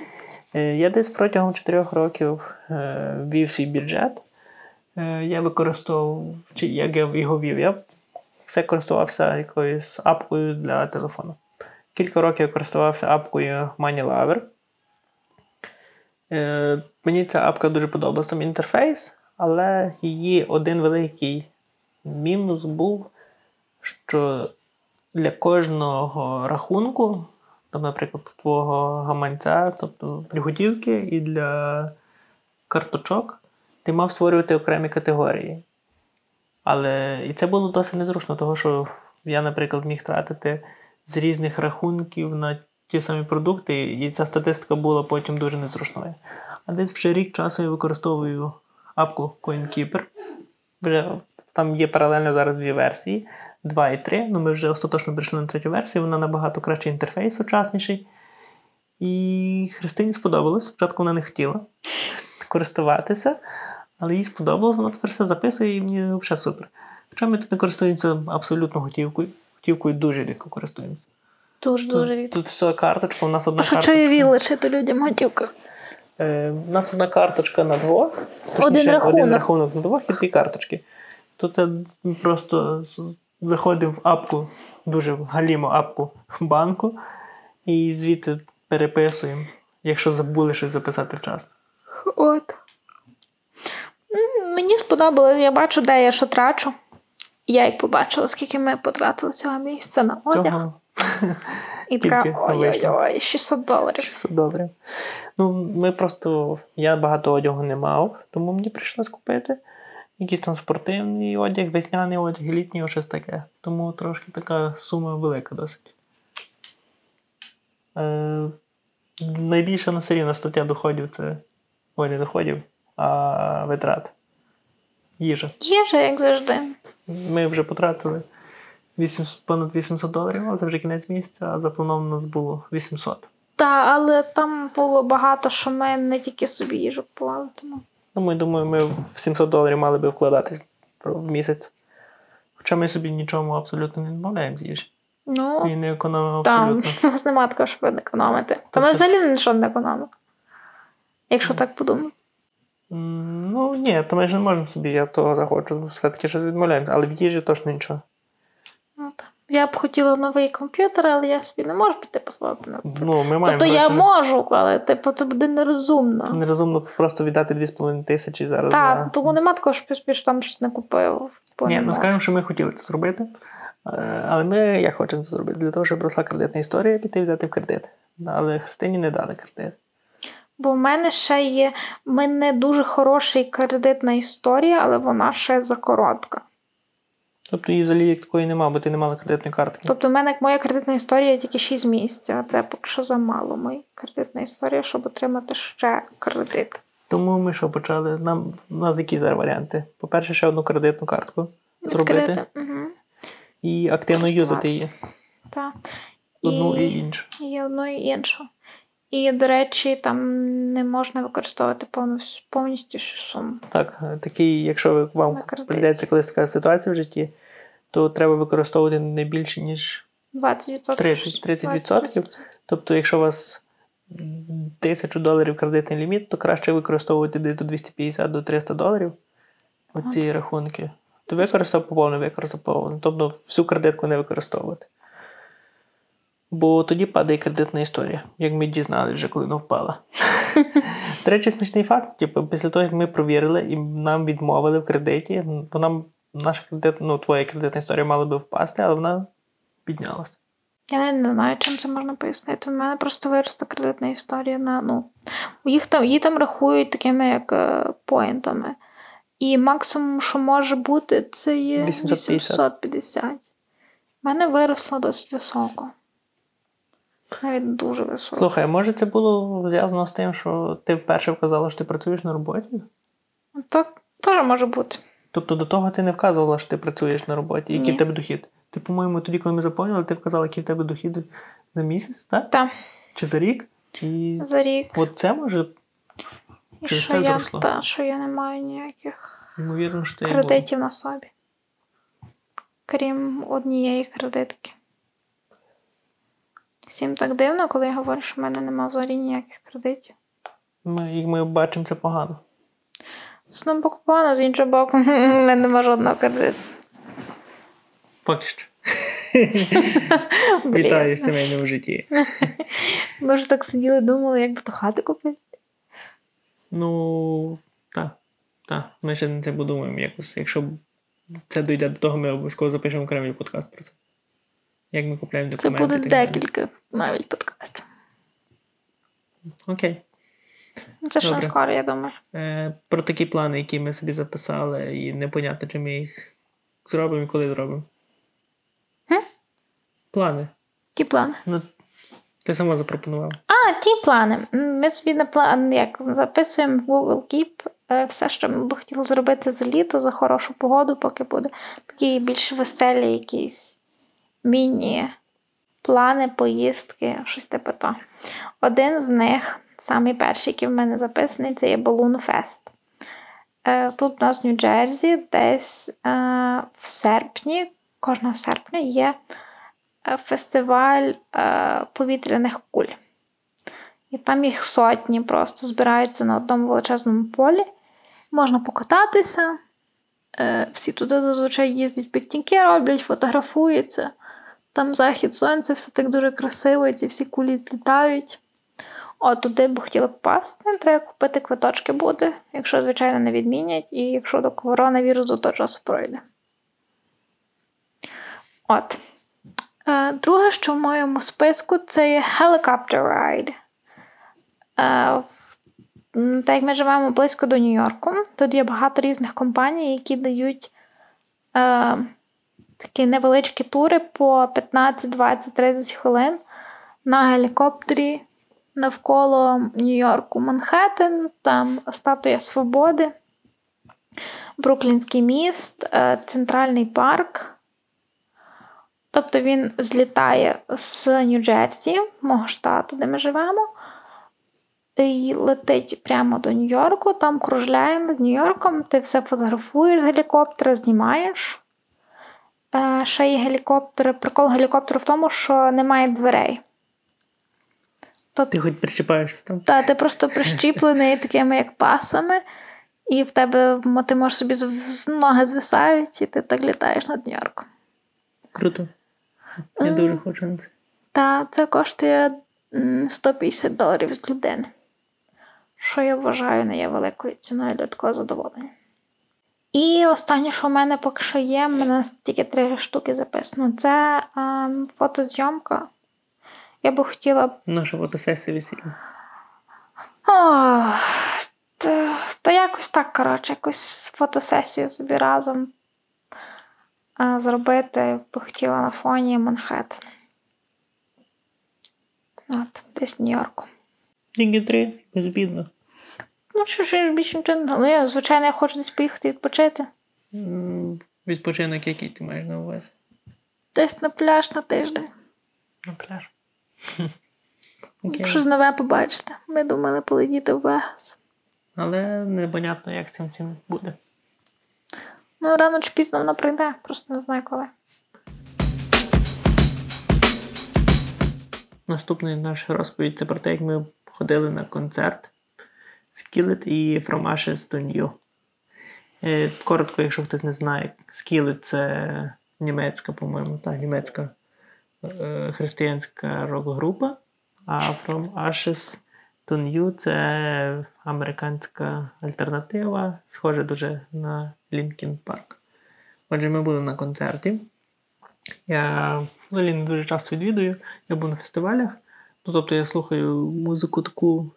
S1: Е, Я десь протягом 4 років е, вів свій бюджет. Е, Я використовував, чи як я його вів, я все користувався якоюсь апкою для телефону. кілька років я користувався апкою MoneyLover. Мені ця апка дуже подобалася. Там інтерфейс, але її один великий мінус був, що для кожного рахунку, там, наприклад, твого гаманця, тобто для готівки і для карточок, ти мав створювати окремі категорії. Але і це було досить незручно, тому що я, наприклад, міг тратити з різних рахунків на ті самі продукти, і ця статистика була потім дуже незручною. А десь вже рік часу я використовую апку CoinKeeper. Вже там є паралельно зараз дві версії: 2 і 3. Ну, ми вже остаточно прийшли на третю версію, вона набагато кращий інтерфейс, сучасніший. І Христині сподобалось. Спочатку вона не хотіла користуватися, але їй сподобалось, вона тепер все записує і мені взагалі супер. Хоча ми тут не користуємося абсолютно готівкою. Готівкою дуже рідко користуємося.
S2: Дуже дуже рідко.
S1: тут все карточка, у нас одна
S2: А що
S1: карточка.
S2: чайові лишити людям готівку?
S1: Е, у нас одна карточка на двох.
S2: Один рахунок.
S1: один рахунок на двох і дві карточки. То це просто з- заходимо в апку, дуже в галіму апку банку, і звідти переписуємо, якщо забули щось записати вчасно.
S2: От. Мені сподобалось, я бачу, де я що трачу. Я як побачила, скільки ми потратили цього місяця на одяг.
S1: Цього
S2: І така ой-ой-ой, 600 доларів.
S1: 600 доларів. Ну, ми просто. Я багато одягу не мав, тому мені прийшлось купити. Якийсь там спортивний одяг, весняний одяг, літній, щось таке. Тому трошки така сума велика досить. Е, найбільша на рівно стаття доходів це. Ой, не доходів, а витрат. Їжа.
S2: Їжа, як завжди.
S1: Ми вже потратили 800, понад 800 доларів, але це вже кінець місяця, а заплановано у нас було 800.
S2: Та, але там було багато, що ми не тільки собі їжу купували. Тому.
S1: Ну, ми думаю, ми в 700 доларів мали би вкладатись в місяць. Хоча ми собі нічому абсолютно не відмовляємо з їжі.
S2: Ну,
S1: І не економимо
S2: там
S1: абсолютно.
S2: у нас немає такого, щоб не економити. Та ми
S1: Тобто-
S2: взагалі нічого не економимо. Якщо так подумати.
S1: Ну, ні, то ми ж не можемо собі, я того захочу, все-таки щось відмовляємося, але в їжі точно нічого.
S2: Ну, так. Я б хотіла новий комп'ютер, але я собі не можу піти дозволити на
S1: Ну, ми маємо
S2: Тобто я можу, але типу, це буде нерозумно.
S1: Нерозумно просто віддати 2,5 тисячі зараз.
S2: Так,
S1: за...
S2: тому нема такого, що поспіш там щось не купив.
S1: Ні, ну скажемо, що ми хотіли це зробити. Е, Але ми як хочемо це зробити? Для того, щоб росла кредитна історія, піти взяти в кредит. Але Христині не дали кредит.
S2: Бо в мене ще є в мене дуже хороша кредитна історія, але вона ще закоротка.
S1: Тобто її взагалі як такої нема, бо ти не мала кредитної картки.
S2: Тобто, в мене моя кредитна історія тільки 6 місяців, а це поки що замало моя кредитна історія, щоб отримати ще кредит.
S1: Тому ми що почали? Нам у нас які зараз варіанти? По-перше, ще одну кредитну картку зробити
S2: Угу.
S1: і активно юзати її.
S2: Так.
S1: Одну і іншу.
S2: І одну і іншу. І, до речі, там не можна використовувати повну, повністю всю суму.
S1: Так, такий, якщо вам прийдеться колись така ситуація в житті, то треба використовувати не більше, ніж
S2: 20%.
S1: 30, 30%. Тобто, якщо у вас тисячу доларів кредитний ліміт, то краще використовувати десь до 250 до 300 доларів оці рахунки. То використав поповну, використав поповну. Тобто всю кредитку не використовувати. Бо тоді падає кредитна історія, як ми дізналися вже, коли вона впала. До речі, смішний факт: типу, після того, як ми провірили і нам відмовили в кредиті, то нам наша кредит, ну, твоя кредитна історія мала би впасти, але вона піднялася.
S2: Я не знаю, чим це можна пояснити. У мене просто виросла кредитна історія на ну. Їх там, її там рахують такими як е, поінтами. І максимум, що може бути, це є
S1: 850.
S2: 850. У мене виросло досить високо. Навіть дуже високо.
S1: Слухай, може це було зв'язано з тим, що ти вперше вказала, що ти працюєш на роботі?
S2: Так теж може бути.
S1: Тобто до того ти не вказувала, що ти працюєш на роботі, який
S2: Ні.
S1: в тебе дохід. Ти, по-моєму, тоді, коли ми заповнили, ти вказала, який в тебе дохід за місяць, так?
S2: Так,
S1: Чи за рік? І
S2: за рік.
S1: от це може,
S2: І
S1: через
S2: що
S1: це
S2: я,
S1: зросло?
S2: та, що я не маю ніяких
S1: ймовірно, що
S2: кредитів на собі. Крім однієї кредитки. Всім так дивно, коли я говорю, що в мене немає взагалі ніяких кредитів.
S1: Ми, ми бачимо, це погано.
S2: З одного боку погано, з іншого боку, в мене немає жодного кредиту.
S1: Поки що. Вітаю в сімейному житті.
S2: Ми ж так сиділи, думали, як би то хати купити.
S1: Ну, так. Так. Ми ще над цим подумаємо якось. Якщо це дійде до того, ми обов'язково запишемо окремий подкаст про це. Як ми купляємо
S2: Це буде декілька навіть подкастів.
S1: Окей.
S2: Це ще скоро, я думаю.
S1: Е, про такі плани, які ми собі записали, і непонятно, чи ми їх зробимо і коли зробимо.
S2: Хм?
S1: Плани.
S2: Які плани?
S1: Ну, ти сама запропонувала.
S2: А, ті плани. Ми собі на план як записуємо в Google Keep е, все, що ми б хотіли зробити за літо, за хорошу погоду, поки буде такі більш веселі якісь міні-плани, поїздки, щось типу то. Один з них, самий перший, який в мене записаний, це є Balloon Fest. Е, Тут у нас в Нью-Джерсі, десь е, в серпні, кожного серпня є е, фестиваль повітряних куль. І там їх сотні просто збираються на одному величезному полі. Можна покататися. Всі туди зазвичай їздять пікніки, роблять, фотографуються. Там захід сонця, все так дуже красиво, і ці всі кулі злітають. От туди б хотіла попасти. Треба купити квиточки буде, якщо, звичайно, не відмінять, і якщо до коронавірусу до часу пройде. От. Е, Друге, що в моєму списку, це є helicopter ride. Е, Так як ми живемо близько до Нью-Йорку, тут є багато різних компаній, які дають е, такі невеличкі тури по 15, 20, 30 хвилин на гелікоптері навколо Нью-Йорку Манхеттен, там Статуя Свободи, Бруклінський міст, е, Центральний парк. Тобто він злітає з Нью-Джерсі, мого штату, де ми живемо, і летить прямо до Нью-Йорку, там кружляє над Нью-Йорком, ти все фотографуєш з гелікоптера, знімаєш. Е, ще є гелікоптери. Прикол гелікоптеру в тому, що немає дверей.
S1: Ти хоч причіпаєшся там.
S2: Та ти просто прищіплений такими як пасами, і в тебе ти можеш собі з- ноги звисають, і ти так літаєш над Нью-Йорком.
S1: Круто. Я
S2: М.
S1: дуже хочу на це.
S2: Та це коштує 150 доларів з людини. Що я вважаю не є великою ціною для такого задоволення. І останнє, що в мене поки що є, в мене тільки три штуки записано. Це ем, фотозйомка. Я би хотіла
S1: Наша фотосесія весільна.
S2: Та, та якось так, коротше, якусь фотосесію собі разом а, зробити би хотіла на фоні Манхеттена. От, десь в Нью-Йорку.
S1: Тільки три, безбідно.
S2: Ну, що ж більше нічого. Ну, я, звичайно, я хочу десь поїхати відпочити.
S1: Відпочинок, який ти маєш на увазі?
S2: Десь на пляж на тиждень.
S1: На пляж. Окей.
S2: Щось нове побачити. Ми думали полетіти в Вегас.
S1: Але непонятно, як з цим всім буде.
S2: Ну, рано чи пізно вона прийде, просто не знаю коли.
S1: Наступний наш розповідь це про те, як ми ходили на концерт Skillet і From Ashes to Коротко, якщо хтось не знає, Skillet – це німецька, по-моєму, та, німецька е, християнська рок-група, а From Ashes to New це американська альтернатива, схожа дуже на Linkin Park. Отже, ми були на концерті. Я взагалі не дуже часто відвідую. Я був на фестивалях. Ну, тобто я слухаю музику таку,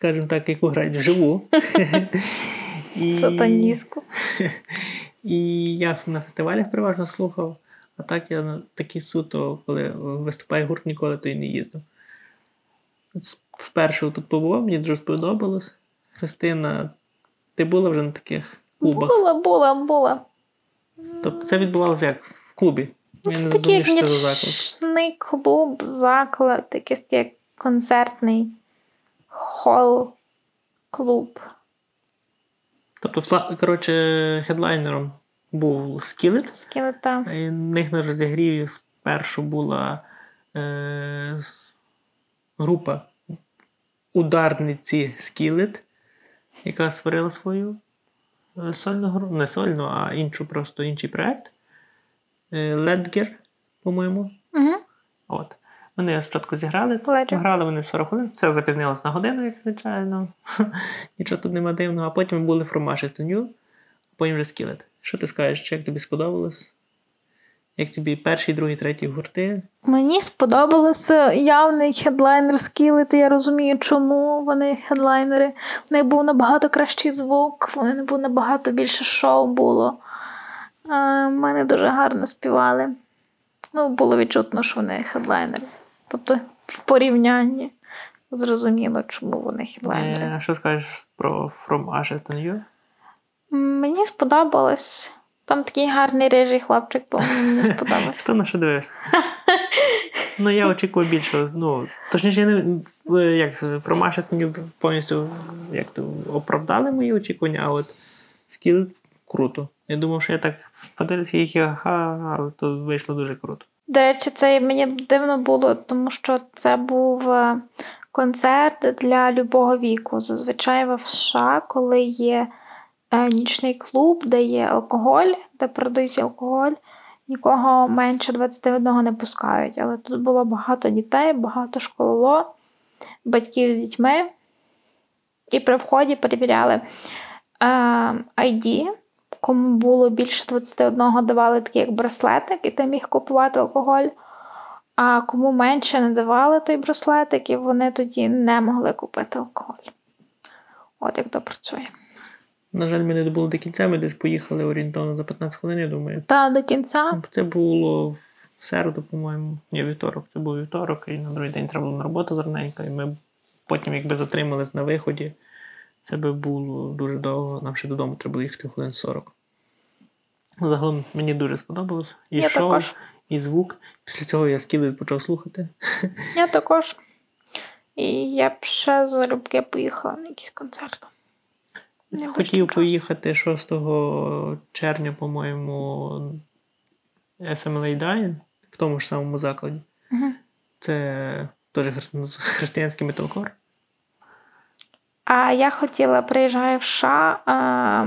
S1: скажімо так, яку грають вживу. І,
S2: Сатаністку.
S1: і я на фестивалях переважно слухав, а так я на такі суто, коли виступає гурт, ніколи то й не їздив. Вперше тут побував, мені дуже сподобалось. Христина, ти була вже на таких клубах?
S2: Була, була, була.
S1: Тобто це відбувалося як в клубі.
S2: Ну, це такий нічний клуб, заклад, якийсь як концертний хол клуб.
S1: Тобто, коротше, хедлайнером був Скілет.
S2: Скелета.
S1: І в них на розігріві спершу була е, група ударниці Скілет, яка створила свою е, сольну групу, не сольну, а іншу, просто інший проект. Е, Ледгер по-моєму.
S2: Угу.
S1: От. Вони спочатку зіграли,
S2: Ледже.
S1: грали вони 40 хвилин. Це запізнилось на годину, як звичайно. Нічого тут нема дивного. А потім були to New, а потім вже Skillet. Що ти скажеш, як тобі сподобалось? Як тобі перший, другий, третій гурти?
S2: Мені сподобалося явний хедлайнер Skillet, Я розумію, чому вони хедлайнери. В них був набагато кращий звук, в них був набагато більше шоу було. А, Мене дуже гарно співали. Ну, було відчутно, що вони хедлайнери. Тобто в порівнянні зрозуміло, чому вони хедлайнери.
S1: Е, що скажеш про From Ashes to New?
S2: Мені сподобалось. Там такий гарний рижий хлопчик, бо мені сподобався.
S1: Хто на що дивився? ну, я очікував більше. Ну, точніше, я не як New повністю як то, оправдали мої очікування, а от скіл круто. Я думав, що я так подивився їх, ага, але то вийшло дуже круто.
S2: До речі, це мені дивно було, тому що це був е, концерт для любого віку. Зазвичай в США, коли є е, нічний клуб, де є алкоголь, де продають алкоголь, нікого менше 21 не пускають. Але тут було багато дітей, багато школоло, батьків з дітьми. І при вході перевіряли е, ID. Кому було більше 21, давали такий як браслетик, і ти міг купувати алкоголь. А кому менше не давали той браслетик, і вони тоді не могли купити алкоголь. От як то працює.
S1: На жаль, ми не добули до кінця, ми десь поїхали орієнтовно за 15 хвилин, я думаю.
S2: Та до кінця.
S1: Це було в середу, по-моєму. Ні, вівторок. Це був вівторок, і на другий день треба було на роботу зраненько, і ми потім, якби затримались на виході, це би було дуже довго. Нам ще додому треба було їхати хвилин 40. Загалом мені дуже сподобалось. І
S2: Я
S1: шоу,
S2: також.
S1: і звук. Після цього я скіли почав слухати.
S2: Я також. І я б ще залюбки поїхала на якийсь концерт. Не
S1: Хотів поїхати 6 червня, по-моєму, SMLA Dying в тому ж самому закладі.
S2: Мгм.
S1: Це теж християнський металкор.
S2: А я хотіла приїжджаю в США. А,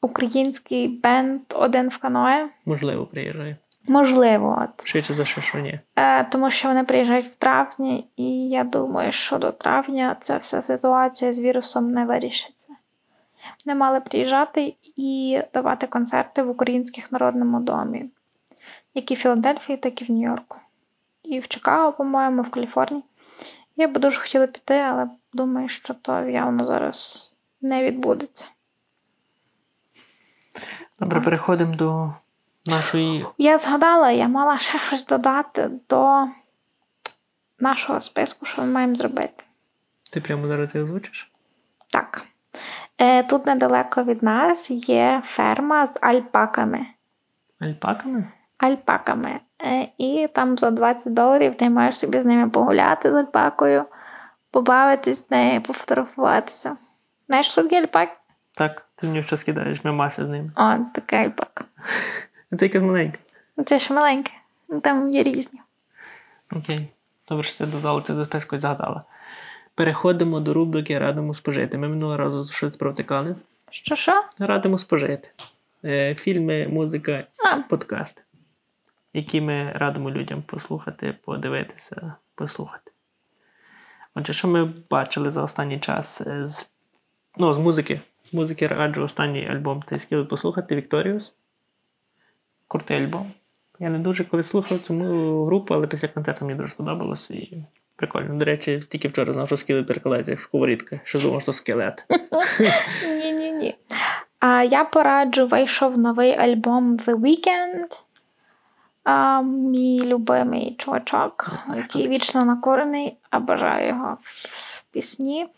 S2: український бенд один в каное.
S1: Можливо, приїжджає.
S2: Можливо, от.
S1: Швидше за що, що ні.
S2: Е, тому що вони приїжджають в травні, і я думаю, що до травня ця вся ситуація з вірусом не вирішиться. Вони мали приїжджати і давати концерти в Українських народному домі, як і в Філадельфії, так і в Нью-Йорку. І в Чикаго, по-моєму, в Каліфорнії. Я би дуже хотіла піти, але думаю, що то явно зараз не відбудеться.
S1: Добре, переходимо до нашої.
S2: Я згадала, я мала ще щось додати до нашого списку, що ми маємо зробити.
S1: Ти прямо зараз це озвучиш?
S2: Так. Е, Тут недалеко від нас є ферма з альпаками.
S1: Альпаками?
S2: Альпаками. Е, І там за 20 доларів ти маєш собі з ними погуляти з альпакою, побавитись з нею, пофотографуватися. Знаєш, що таке альпак?
S1: Так, ти мені що скидаєш, ми маса з ними.
S2: О, така альпака.
S1: Це якась маленька.
S2: Ну, Це ще маленьке. Ну, Там є різні.
S1: Окей. Добре, що ти додала це до списку згадала. Переходимо до рубрики Радимо спожити. Ми минулого разу щось провтикали.
S2: Що що?
S1: Радимо спожити. Е, Фільми, музика,
S2: А,
S1: подкасти, які ми радимо людям послухати, подивитися, послухати. Отже, що ми бачили за останній час е, з, ну, з музики. Музики раджу останній альбом скіл послухати Victorious. Крутий альбом. Я не дуже коли слухав цю групу, але після концерту мені дуже сподобалось і прикольно. До речі, тільки вчора знав, що скіли перекладається як сковорідка, що думав, що скелет.
S2: Ні, ні, ні. А я пораджу, вийшов новий альбом The Weeknd. А, мій любимий чувачок,
S1: знаю,
S2: який вічно накорений, а бажаю його в пісні.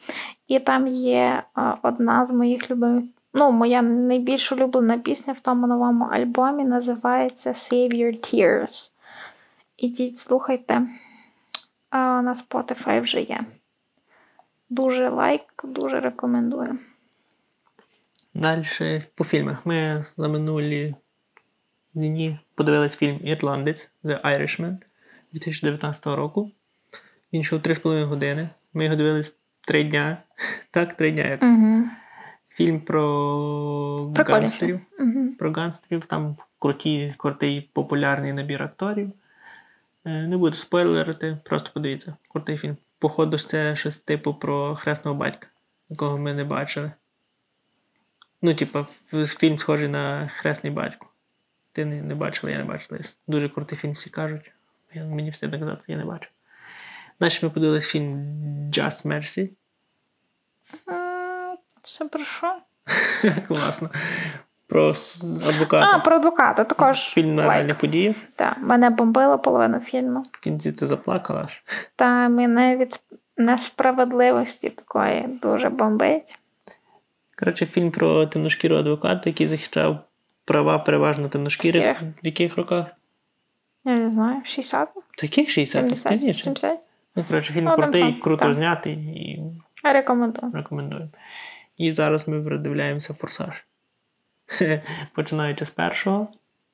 S2: І там є а, одна з моїх любимих. Ну, моя найбільш улюблена пісня в тому новому альбомі називається Save Your Tears. Ідіть, слухайте. А, на Spotify вже є. Дуже лайк, дуже рекомендую.
S1: Далі по фільмах. Ми за минулі дні подивились фільм Ірландець The Irishman 2019 року. Він йшов 3,5 години. Ми його дивились 3 дня. Так, 3 дня якось.
S2: Угу.
S1: Фільм про
S2: Прикольний
S1: гангстерів.
S2: Угу.
S1: Про гангстерів. Там круті, крутий, популярний набір акторів. Е, Не буду спойлерити, просто подивіться. Крутий фільм. Походу, це щось типу про хресного батька, якого ми не бачили. Ну, типа, фільм схожий на хресний батько. Ти не, не бачила, я не бачила. Дуже крутий фільм, всі кажуть. Я, мені все так казати, я не бачу. Далі ми подивились фільм Just Mercy.
S2: Це про що?
S1: Класно. Про адвоката.
S2: А, про адвоката також.
S1: Фільм на
S2: лайк.
S1: реальних подіях.
S2: Так, мене бомбило половину фільму.
S1: В кінці ти заплакала аж.
S2: Та мене від несправедливості такої дуже бомбить.
S1: Коротше, фільм про темношкіру адвоката, який захищав права переважно темношкірих.
S2: Яких?
S1: В яких роках?
S2: Я не знаю, 60?
S1: Таких 60
S2: 70?
S1: пізніше.
S2: 70?
S1: Ну, коротше, фільм
S2: Ну,
S1: крутий,
S2: сам,
S1: круто
S2: так.
S1: знятий і
S2: Рекомендую.
S1: рекомендую. І зараз ми передивляємося форсаж. Починаючи з першого,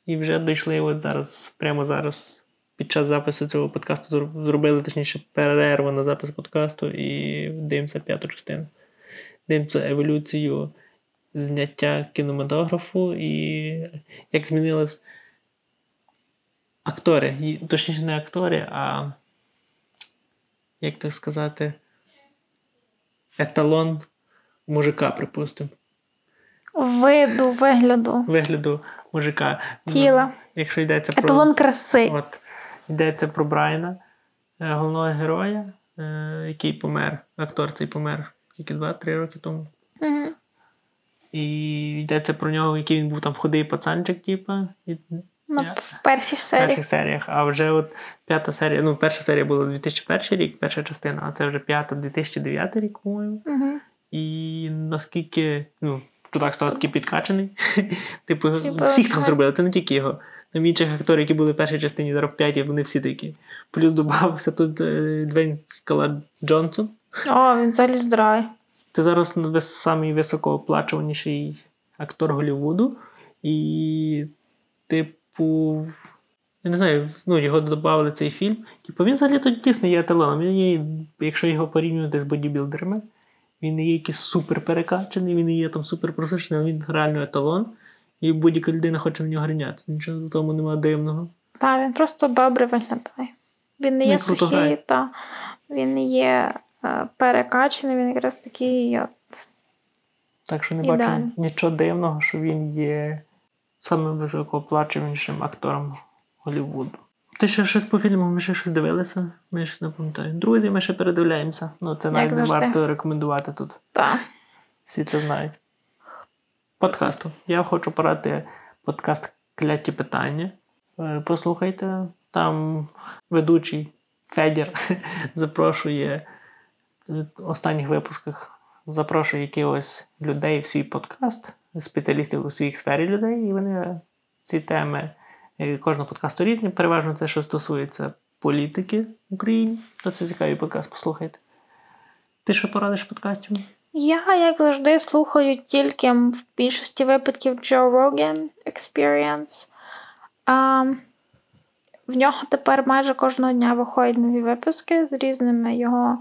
S1: і вже дійшли от зараз, прямо зараз, під час запису цього подкасту, зробили точніше перерву на запис подкасту і дивимося п'яту частину. Дивимося еволюцію зняття кінематографу і як змінились актори. Точніше, не актори, а як так сказати, еталон мужика, припустимо.
S2: Виду, вигляду,
S1: Вигляду мужика.
S2: тіла.
S1: Якщо йдеться про.
S2: Еталон краси.
S1: От, йдеться про Брайана, е, головного героя, е, який помер. Актор цей помер тільки 2-3 роки тому. І йдеться про нього, який він був там худий пацанчик, типа. І,
S2: Ну,
S1: Я-
S2: в першій
S1: в перших серіях. А вже от п'ята серія, ну, перша серія була 2001 рік, перша частина, а це вже п'ята 2009 рік, по-моєму.
S2: Угу.
S1: І наскільки, ну, чудак став такий підкачаний. типу,
S2: Типу,
S1: всіх там
S2: так.
S1: зробили, це не тільки його. Там інших акторів, які були в першій частині, зараз в п'ятій, вони всі такі. Плюс додався тут е, Двейн Скала Джонсон.
S2: О, він взагалі здоровий.
S1: Це зараз вис- самий високооплачуваніший актор Голлівуду. І, типу, я не знаю, ну, його додавали цей фільм. Типу, він взагалі тут дійсно є еталоном. Він є, якщо його порівнювати з бодібілдерами, він не є якийсь супер перекачаний, він не є там супер просичений, але він реально еталон. І будь-яка людина хоче на нього ринятися. Нічого в тому немає дивного.
S2: Та, він просто добре виглядає. Він не
S1: Ну,
S2: є сухий, та він не є перекачаний, він якраз такий. От.
S1: Так що не
S2: Ідеально.
S1: бачу нічого дивного, що він є самим високооплачуванішим актором Голлівуду. Ти ще щось по фільму, ми ще щось дивилися? Ми ще не пам'ятаю. Друзі, ми ще передивляємося. Ну, це
S2: Як
S1: навіть не варто рекомендувати тут.
S2: Та.
S1: Всі це знають. Подкасту. Я хочу порадити подкаст Кляті питання. Е, Послухайте. Там ведучий Федір запрошує останніх випусках запрошує якихось людей в свій подкаст, спеціалістів у своїй сфері людей, і вони ці теми е, кожного подкасту різні. Переважно це, що стосується політики в Україні, то це цікавий подкаст, послухайте. Ти що порадиш подкастів?
S2: Я, як завжди, слухаю тільки в більшості випадків Joe Rogan Experience. А, в нього тепер майже кожного дня виходять нові випуски з різними його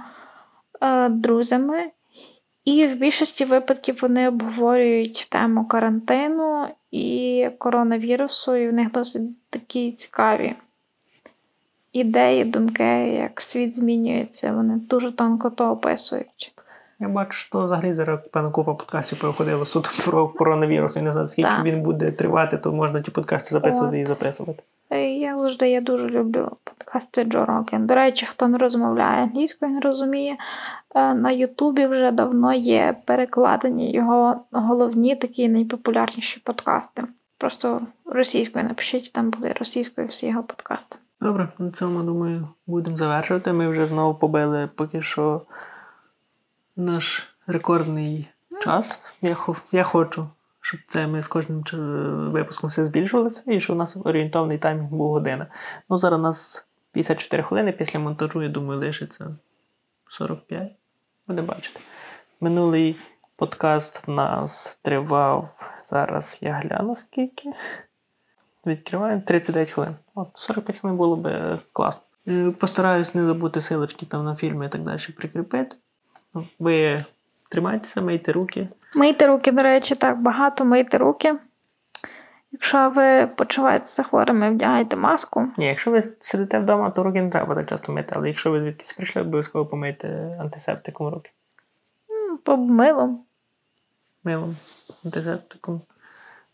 S2: друзями. І в більшості випадків вони обговорюють тему карантину і коронавірусу, і в них досить такі цікаві ідеї, думки, як світ змінюється. Вони дуже тонко то описують.
S1: Я бачу, що взагалі зараз певна купа подкастів проходило суто про коронавірус. І не знаю, скільки
S2: Так.
S1: він буде тривати, то можна ті подкасти записувати
S2: От.
S1: і записувати.
S2: Я завжди я дуже люблю подкасти Джо Роген. До речі, хто не розмовляє англійською, не розуміє, е, на Ютубі вже давно є перекладені його головні такі найпопулярніші подкасти. Просто російською напишіть, там буде російською всі його подкасти.
S1: Добре, на цьому, думаю, будемо завершувати. Ми вже знову побили поки що наш рекордний час. Я, я хочу, щоб це ми з кожним випуском все збільшувалося, і щоб у нас орієнтовний таймінг був година. Ну, зараз у нас 54 хвилини після монтажу, я думаю, лишиться 45. Будемо бачити. Минулий подкаст в нас тривав. Зараз я гляну скільки. Відкриваємо 39 хвилин. От, 45 хвилин було б е, класно. Е, Постараюсь не забути силочки там на фільми і так далі прикріпити. Ну, Ви тримайтеся, мийте руки.
S2: Мийте руки, до речі, так, багато мийте руки. Якщо ви почуваєтеся хворими, вдягайте маску.
S1: Ні, якщо ви сидите вдома, то руки не треба так часто мити, але якщо ви звідкись прийшли, обов'язково помийте антисептиком руки.
S2: М, По милом.
S1: Милом, антисептиком.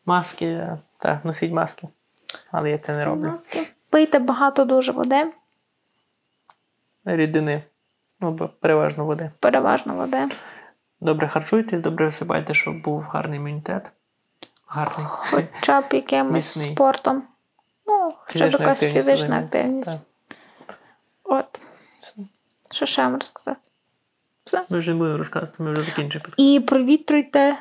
S1: Маски, так, носіть маски. Але я це не роблю.
S2: Маски. Пийте багато дуже води,
S1: Рідини. Ну, переважно води.
S2: переважно води.
S1: Добре харчуйтесь, добре висипайте, щоб був гарний імунітет. Гарний.
S2: Хоча б якимось спортом. Ну, хоча б якась фізична активність. От. Що ще вам розказати? Все.
S1: Ми вже не будемо розказувати, ми вже закінчили.
S2: І провітрюйте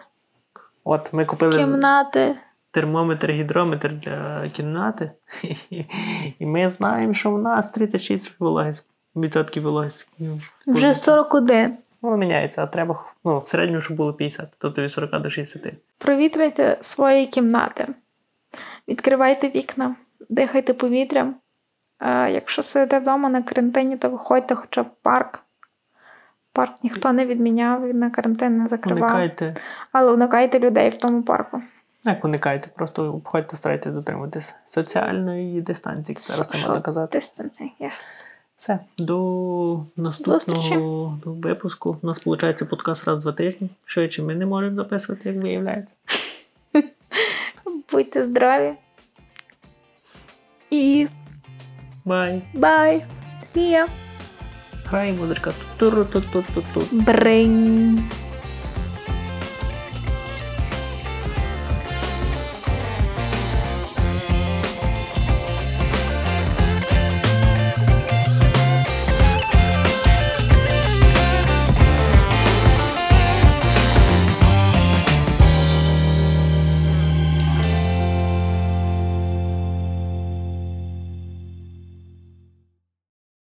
S1: От ми купили
S2: кімнати.
S1: термометр, гідрометр для кімнати. І ми знаємо, що в нас 36 вологість, відсотків вологість.
S2: Вже 41.
S1: Воно міняється, а треба ну, в середньому, щоб було 50, тобто від 40 до 60.
S2: Провітрюйте свої кімнати. Відкривайте вікна, дихайте повітрям. Е, якщо сидите вдома на карантині, то виходьте хоча б в парк. Парк ніхто не відміняв, він на карантин не закривав.
S1: Уникайте.
S2: Але уникайте людей в тому парку.
S1: Як уникайте, просто обходьте, старайтеся дотримуватись соціальної дистанції, як зараз це можна казати.
S2: distancing, yes.
S1: Все, до наступного випуску. У нас виходить подкаст раз в два тижні. Швидше ми не можемо записувати, як виявляється.
S2: Будьте здраві. І
S1: Бай!
S2: бай! See ya!
S1: Грає музичка.
S2: Бринь!